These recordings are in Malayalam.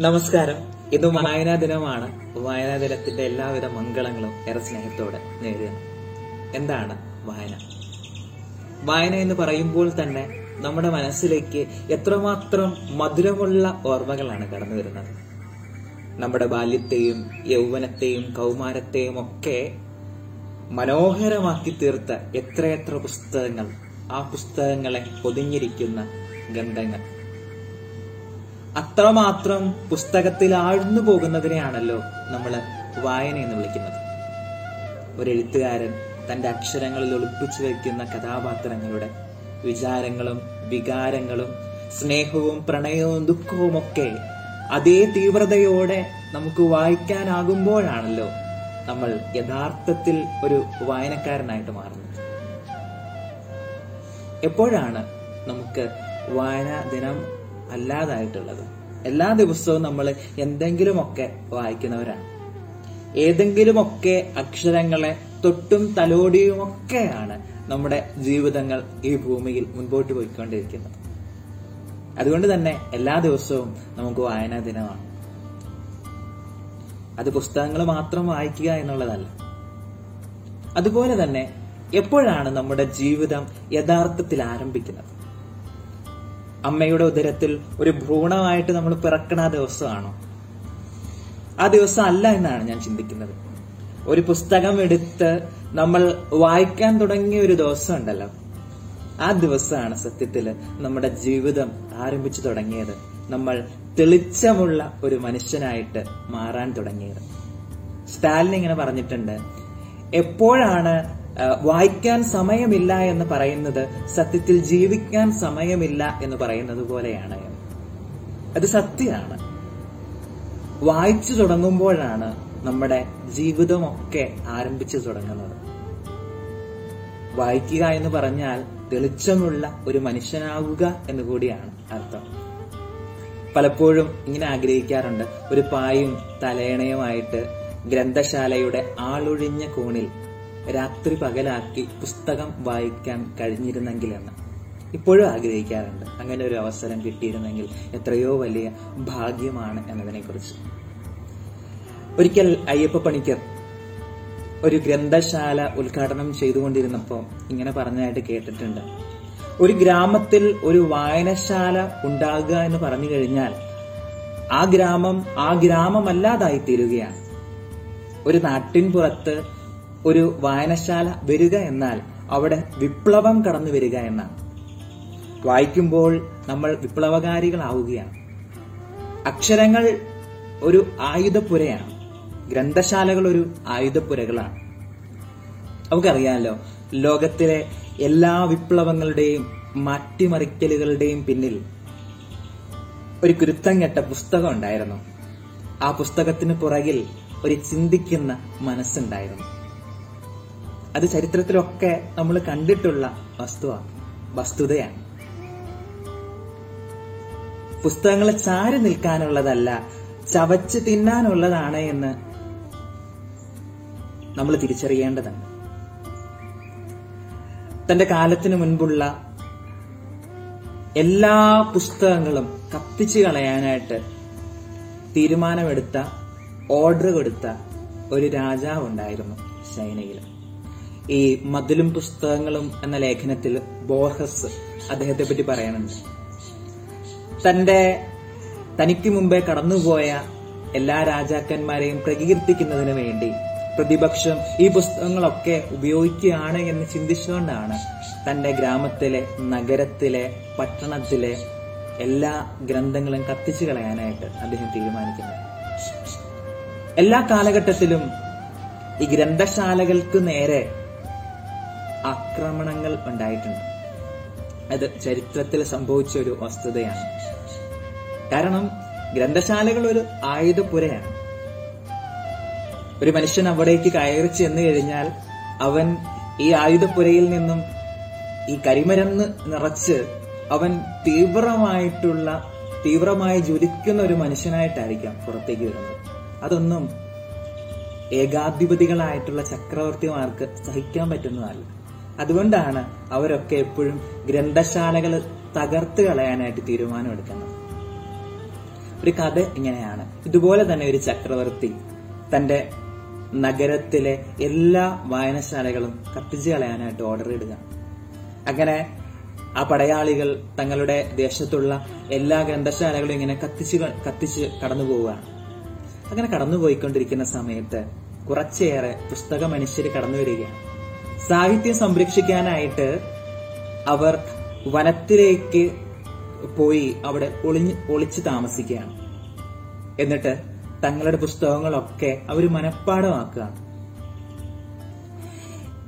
നമസ്കാരം. ഇത് വായനാ ദിനമാണ്. വായനാ ദിനത്തിന്റെ എല്ലാവിധ മംഗളങ്ങളും ഏറെ സ്നേഹത്തോടെ നേരുന്നു. എന്താണ് വായന? വായന എന്ന് പറയുമ്പോൾ തന്നെ നമ്മുടെ മനസ്സിലേക്ക് എത്രമാത്രം മധുരമുള്ള ഓർമ്മകളാണ് കടന്നു വരുന്നത്. നമ്മുടെ ബാല്യത്തെയും യൗവനത്തെയും കൗമാരത്തെയും ഒക്കെ മനോഹരമാക്കി തീർത്ത എത്രയെത്ര പുസ്തകങ്ങൾ ആ പുസ്തകങ്ങളെ പൊതിഞ്ഞിരിക്കുന്ന ഗന്ധങ്ങൾ അത്രമാത്രം പുസ്തകത്തിൽ ആഴ്ന്നു പോകുന്നതിനെയാണല്ലോ നമ്മൾ വായന എന്ന് വിളിക്കുന്നത്. ഒരു എഴുത്തുകാരൻ തന്റെ അക്ഷരങ്ങളിൽ ഒളിപ്പിച്ചു വയ്ക്കുന്ന കഥാപാത്രങ്ങളുടെ വിചാരങ്ങളും വികാരങ്ങളും സ്നേഹവും പ്രണയവും ദുഃഖവും ഒക്കെ അതേ തീവ്രതയോടെ നമുക്ക് വായിക്കാനാകുമ്പോഴാണല്ലോ നമ്മൾ യഥാർത്ഥത്തിൽ ഒരു വായനക്കാരനായിട്ട് മാറുന്നത്. എപ്പോഴാണ് നമുക്ക് വായനാ ദിനം അല്ലാതായിട്ടുള്ളത്. എല്ലാ ദിവസവും നമ്മൾ എന്തെങ്കിലുമൊക്കെ വായിക്കുന്നവരാണ്. ഏതെങ്കിലുമൊക്കെ അക്ഷരങ്ങളെ തൊട്ടും തലോടിയുമൊക്കെയാണ് നമ്മുടെ ജീവിതങ്ങൾ ഈ ഭൂമിയിൽ മുൻപോട്ട് പോയിക്കൊണ്ടിരിക്കുന്നത്. അതുകൊണ്ട് തന്നെ എല്ലാ ദിവസവും നമുക്ക് വായനാ ദിനമാണ്. അത് പുസ്തകങ്ങൾ മാത്രം വായിക്കുക എന്നുള്ളതല്ല. അതുപോലെ തന്നെ എപ്പോഴാണ് നമ്മുടെ ജീവിതം യഥാർത്ഥത്തിൽ ആരംഭിക്കുന്നത്? അമ്മയുടെ ഉദരത്തിൽ ഒരു ഭ്രൂണമായിട്ട് നമ്മൾ പിറക്കണ ആ ദിവസമാണോ? ആ ദിവസം അല്ല എന്നാണ് ഞാൻ ചിന്തിക്കുന്നത്. ഒരു പുസ്തകം എടുത്ത് നമ്മൾ വായിക്കാൻ തുടങ്ങിയ ഒരു ദിവസം ഉണ്ടല്ലോ. ആ ദിവസമാണ് സത്യത്തിൽ നമ്മുടെ ജീവിതം ആരംഭിച്ചു തുടങ്ങിയത്. നമ്മൾ തെളിച്ചമുള്ള ഒരു മനുഷ്യനായിട്ട് മാറാൻ തുടങ്ങിയത്. സ്റ്റാലിൻ ഇങ്ങനെ പറഞ്ഞിട്ടുണ്ട് എപ്പോഴാണ് വായിക്കാൻ സമയമില്ല എന്ന് പറയുന്നത് സത്യത്തിൽ ജീവിക്കാൻ സമയമില്ല എന്ന് പറയുന്നത് പോലെയാണ്. അത് സത്യമാണ്. വായിച്ചു തുടങ്ങുമ്പോഴാണ് നമ്മുടെ ജീവിതമൊക്കെ ആരംഭിച്ചു തുടങ്ങുന്നത്. വായിക്കുക എന്ന് പറഞ്ഞാൽ തെളിച്ചമുള്ള ഒരു മനുഷ്യനാവുക എന്ന് കൂടിയാണ് അർത്ഥം. പലപ്പോഴും ഇങ്ങനെ ആഗ്രഹിക്കാറുണ്ട്. ഒരു പായും തലയണയുമായിട്ട് ഗ്രന്ഥശാലയുടെ ആളൊഴിഞ്ഞ കോണിൽ രാത്രി പകലാക്കി പുസ്തകം വായിക്കാൻ കഴിഞ്ഞിരുന്നെങ്കിലെന്ന്. ഇപ്പോഴും ആഗ്രഹിക്കാറുണ്ട്. അങ്ങനെ ഒരു അവസരം കിട്ടിയിരുന്നെങ്കിൽ എത്രയോ വലിയ ഭാഗ്യമാണ് എന്നതിനെക്കുറിച്ച്. ഒരിക്കൽ അയ്യപ്പ പണിക്കർ ഒരു ഗ്രന്ഥശാല ഉദ്ഘാടനം ചെയ്തുകൊണ്ടിരുന്നപ്പോൾ ഇങ്ങനെ പറഞ്ഞതായിട്ട് കേട്ടിട്ടുണ്ട്. ഒരു ഗ്രാമത്തിൽ ഒരു വായനശാല ഉണ്ടാകുക എന്ന് പറഞ്ഞു കഴിഞ്ഞാൽ ആ ഗ്രാമം ആ ഗ്രാമമല്ലാതായി തീരുകയാണ് ഒരു നാട്ടിൻ പുറത്ത് ഒരു വായനശാല വരിക എന്നാൽ അവിടെ വിപ്ലവം കടന്നു വരിക എന്നാണ് വായിക്കുമ്പോൾ നമ്മൾ വിപ്ലവകാരികളാവുകയാണ്. അക്ഷരങ്ങൾ ഒരു ആയുധപ്പുരയാണ്. ഗ്രന്ഥശാലകൾ ഒരു ആയുധപ്പുരകളാണ്. നമുക്കറിയാമല്ലോ ലോകത്തിലെ എല്ലാ വിപ്ലവങ്ങളുടെയും മാറ്റിമറിക്കലുകളുടെയും പിന്നിൽ ഒരു കുരുത്തം കെട്ട പുസ്തകം ഉണ്ടായിരുന്നു. ആ പുസ്തകത്തിന് പുറകിൽ ഒരു ചിന്തിക്കുന്ന മനസ്സുണ്ടായിരുന്നു. അത് ചരിത്രത്തിലൊക്കെ നമ്മൾ കണ്ടിട്ടുള്ള വസ്തുവാണ് വസ്തുതയാണ്. പുസ്തകങ്ങളെ ചാരി നിൽക്കാനുള്ളതല്ല ചവച്ച് തിന്നാനുള്ളതാണ് എന്ന് നമ്മൾ തിരിച്ചറിയേണ്ടതാണ്. തന്റെ കാലത്തിന് മുൻപുള്ള എല്ലാ പുസ്തകങ്ങളും കത്തിച്ചു കളയാനായിട്ട് തീരുമാനമെടുത്ത ഓർഡർ കൊടുത്ത ഒരു രാജാവുണ്ടായിരുന്നു ചൈനയിൽ ഈ മതിലും പുസ്തകങ്ങളും എന്ന ലേഖനത്തിൽ ബോർഹസ് അദ്ദേഹത്തെ പറ്റി പറയുന്നുണ്ട്. തന്റെ തനിക്ക് മുമ്പേ കടന്നുപോയ എല്ലാ രാജാക്കന്മാരെയും പ്രകീർത്തിക്കുന്നതിന് വേണ്ടി പ്രതിപക്ഷം ഈ പുസ്തകങ്ങളൊക്കെ ഉപയോഗിക്കുകയാണ് എന്ന് ചിന്തിച്ചുകൊണ്ടാണ് തന്റെ ഗ്രാമത്തിലെ നഗരത്തിലെ പട്ടണത്തിലെ എല്ലാ ഗ്രന്ഥങ്ങളും കത്തിച്ചു കളയാനായിട്ട് അദ്ദേഹം തീരുമാനിക്കുന്നത്. എല്ലാ കാലഘട്ടത്തിലും ഈ ഗ്രന്ഥശാലകൾക്ക് നേരെ ആക്രമണങ്ങൾ ഉണ്ടായിട്ടുണ്ട്. അത് ചരിത്രത്തിൽ സംഭവിച്ച ഒരു വസ്തുതയാണ്. കാരണം ഗ്രന്ഥശാലകൾ ഒരു ആയുധപ്പുരയാണ്. ഒരു മനുഷ്യൻ അവിടേക്ക് കയറി ചെന്നു കഴിഞ്ഞാൽ അവൻ ഈ ആയുധപ്പുരയിൽ നിന്നും ഈ കരിമരുന്ന് നിറച്ച് അവൻ തീവ്രമായിട്ടുള്ള തീവ്രമായി ജ്വലിക്കുന്ന ഒരു മനുഷ്യനായിട്ടായിരിക്കാം പുറത്തേക്ക് വരുന്നത്. അതൊന്നും ഏകാധിപതികളായിട്ടുള്ള ചക്രവർത്തിമാർക്ക് സഹിക്കാൻ പറ്റുന്നതല്ല. അതുകൊണ്ടാണ് അവരൊക്കെ എപ്പോഴും ഗ്രന്ഥശാലകൾ തകർത്ത് കളയാനായിട്ട് തീരുമാനമെടുക്കുന്നത്. ഒരു കഥ ഇങ്ങനെയാണ്. ഇതുപോലെ തന്നെ ഒരു ചക്രവർത്തി തന്റെ നഗരത്തിലെ എല്ലാ വായനശാലകളും കത്തിച്ചു കളയാനായിട്ട് ഓർഡർ ഇടുക അങ്ങനെ ആ പടയാളികൾ തങ്ങളുടെ ദേശത്തുള്ള എല്ലാ ഗ്രന്ഥശാലകളും ഇങ്ങനെ കത്തിച്ച് കത്തിച്ച് കടന്നു പോവുകയാണ്. അങ്ങനെ കടന്നുപോയിക്കൊണ്ടിരിക്കുന്ന സമയത്ത് കുറച്ചേറെ പുസ്തക മനുഷ്യർ കടന്നു വരികയാണ് സാഹിത്യം സംരക്ഷിക്കാനായിട്ട് അവർ വനത്തിലേക്ക് പോയി അവിടെ ഒളിഞ്ഞ് ഒളിച്ചു താമസിക്കുകയാണ്. എന്നിട്ട് തങ്ങളുടെ പുസ്തകങ്ങളൊക്കെ അവർ മനഃപ്പാടമാക്കുകയാണ്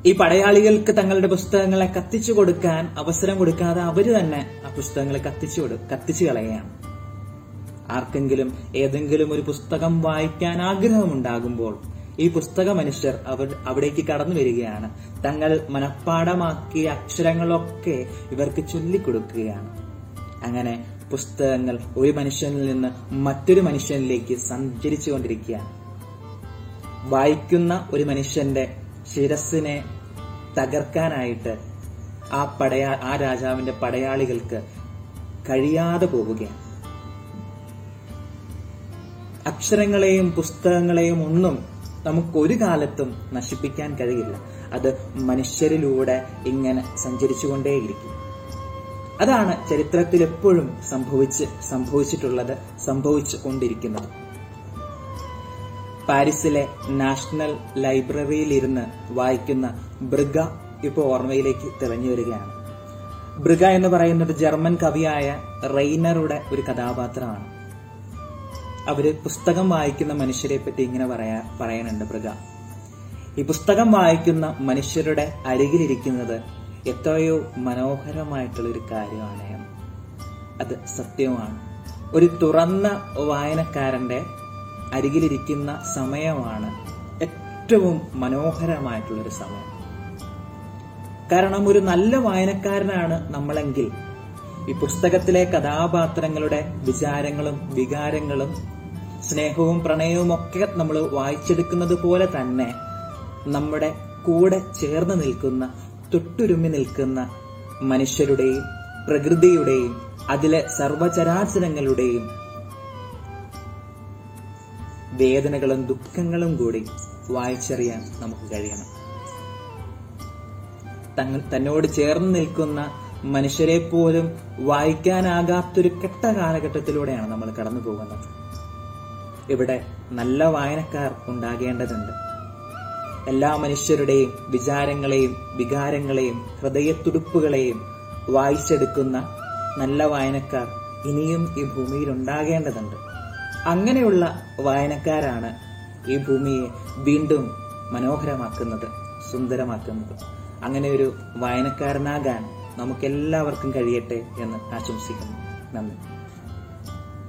ഈ പടയാളികൾക്ക് തങ്ങളുടെ പുസ്തകങ്ങളെ കത്തിച്ചു കൊടുക്കാൻ അവസരം കൊടുക്കാതെ അവർ തന്നെ ആ പുസ്തകങ്ങളെ കത്തിച്ചു കത്തിച്ചു കളയുകയാണ്. ആർക്കെങ്കിലും ഏതെങ്കിലും ഒരു പുസ്തകം വായിക്കാൻ ആഗ്രഹമുണ്ടാകുമ്പോൾ ഈ പുസ്തക മനുഷ്യർ അവർ അവിടേക്ക് കടന്നു വരികയാണ്. തങ്ങൾ മനഃപ്പാടമാക്കിയ അക്ഷരങ്ങളൊക്കെ ഇവർക്ക് ചൊല്ലിക്കൊടുക്കുകയാണ്. അങ്ങനെ പുസ്തകങ്ങൾ ഒരു മനുഷ്യനിൽ നിന്ന് മറ്റൊരു മനുഷ്യനിലേക്ക് സഞ്ചരിച്ചു കൊണ്ടിരിക്കുകയാണ് വായിക്കുന്ന ഒരു മനുഷ്യന്റെ ശിരസിനെ തകർക്കാനായിട്ട് ആ പടയാ ആ രാജാവിന്റെ പടയാളികൾക്ക് കഴിയാതെ പോവുകയാണ്. അക്ഷരങ്ങളെയും പുസ്തകങ്ങളെയും ഒന്നും നമുക്ക് ഒരു കാലത്തും നശിപ്പിക്കാൻ കഴിയില്ല. അത് മനുഷ്യരിലൂടെ ഇങ്ങനെ സഞ്ചരിച്ചുകൊണ്ടേയിരിക്കും. അതാണ് ചരിത്രത്തിൽ എപ്പോഴും സംഭവിച്ച് സംഭവിച്ചിട്ടുള്ളത് സംഭവിച്ചു കൊണ്ടിരിക്കുന്നത്. പാരീസിലെ നാഷണൽ ലൈബ്രറിയിൽ ഇരുന്ന് വായിക്കുന്ന ബ്രിഗ ഇപ്പോൾ ഓർമ്മയിലേക്ക് തെളിഞ്ഞു വരികയാണ് ബ്രിഗ എന്ന് പറയുന്നത് ജർമ്മൻ കവിയായ റെയ്നറുടെ ഒരു കഥാപാത്രമാണ്. അവർ പുസ്തകം വായിക്കുന്ന മനുഷ്യരെ പറ്റി ഇങ്ങനെ പറയാ പറയാനുണ്ട് പ്രജ. ഈ പുസ്തകം വായിക്കുന്ന മനുഷ്യരുടെ അരികിലിരിക്കുന്നത് എത്രയോ മനോഹരമായിട്ടുള്ള ഒരു കാര്യമാണ്. അത് സത്യമാണ് ഒരു തുറന്ന വായനക്കാരന്റെ അരികിലിരിക്കുന്ന സമയമാണ് ഏറ്റവും മനോഹരമായിട്ടുള്ള ഒരു സമയം. കാരണം ഒരു നല്ല വായനക്കാരനാണ് നമ്മളെങ്കിൽ ഈ പുസ്തകത്തിലെ കഥാപാത്രങ്ങളുടെ വിചാരങ്ങളും വികാരങ്ങളും സ്നേഹവും പ്രണയവും ഒക്കെ നമ്മൾ വായിച്ചെടുക്കുന്നത് പോലെ തന്നെ നമ്മുടെ കൂടെ ചേർന്ന് നിൽക്കുന്ന തൊട്ടുരുമ്മി നിൽക്കുന്ന മനുഷ്യരുടെയും പ്രകൃതിയുടെയും അതിലെ സർവചരാചരങ്ങളുടെയും വേദനകളും ദുഃഖങ്ങളും കൂടി വായിച്ചറിയാൻ നമുക്ക് കഴിയണം. തന്നോട് ചേർന്ന് നിൽക്കുന്ന മനുഷ്യരെ പോലും വായിക്കാനാകാത്തൊരു കെട്ട കാലഘട്ടത്തിലൂടെയാണ് നമ്മൾ കടന്നു പോകുന്നത്. ഇവിടെ നല്ല വായനക്കാർ ഉണ്ടാകേണ്ടതുണ്ട്. എല്ലാ മനുഷ്യരുടെയും വിചാരങ്ങളെയും വികാരങ്ങളെയും ഹൃദയത്തുടുപ്പുകളെയും വായിച്ചെടുക്കുന്ന നല്ല വായനക്കാർ ഇനിയും ഈ ഭൂമിയിൽ ഉണ്ടാകേണ്ടതുണ്ട്. അങ്ങനെയുള്ള വായനക്കാരാണ് ഈ ഭൂമിയെ വീണ്ടും മനോഹരമാക്കുന്നത് സുന്ദരമാക്കുന്നത്. അങ്ങനെ ഒരു വായനക്കാരനാകാൻ നമുക്കെല്ലാവർക്കും കഴിയട്ടെ എന്ന് ആശംസിക്കുന്നു. നന്ദി.